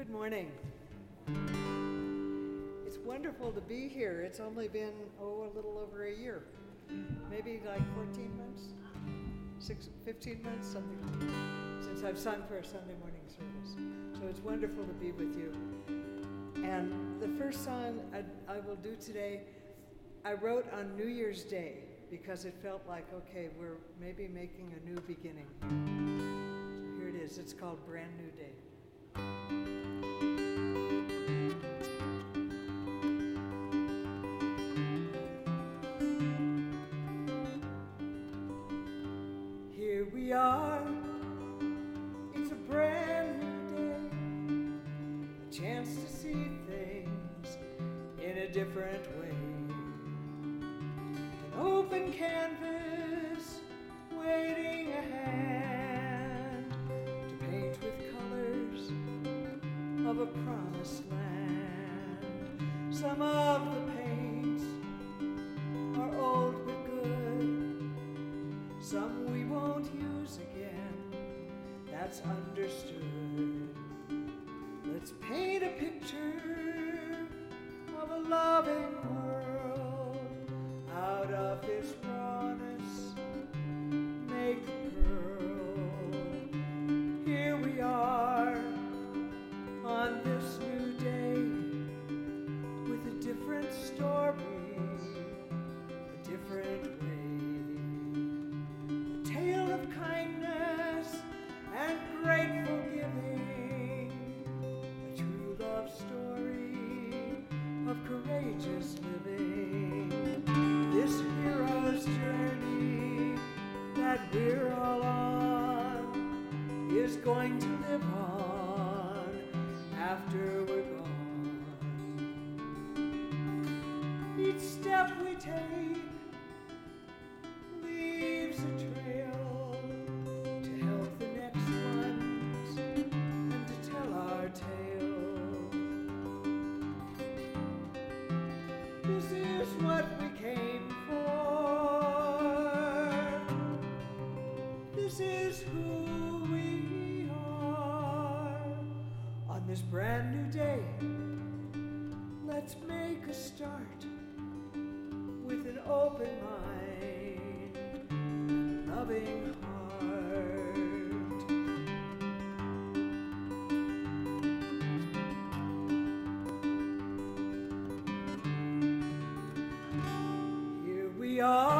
Good morning. It's wonderful to be here. It's only been, oh, a little over a year. Maybe like 14 months? Six, 15 months, something like that, since I've sung for a Sunday morning service. So it's wonderful to be with you. And the first song I, I will do today, I wrote on New Year's Day because it felt like, okay, we're maybe making a new beginning. So here it is. It's called Brand New Day. Here we are, it's a brand new day, a chance to see things in a different way. An open canvas waiting a hand to paint with colors of a promised land. Some of the paints are old but good. Some that's understood. Of courageous living. This hero's journey that we're all on is going to live on after we're gone. Each step we take this brand new day, let's make a start with an open mind, loving heart. Here we are.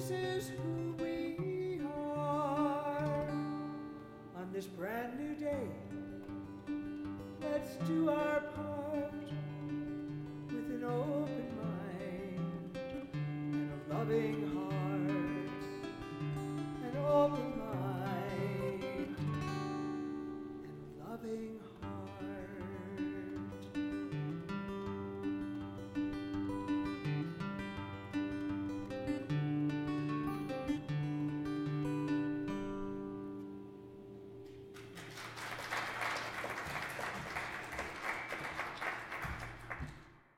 This is who we are on this brand new day. Let's do our part with an open mind and a loving.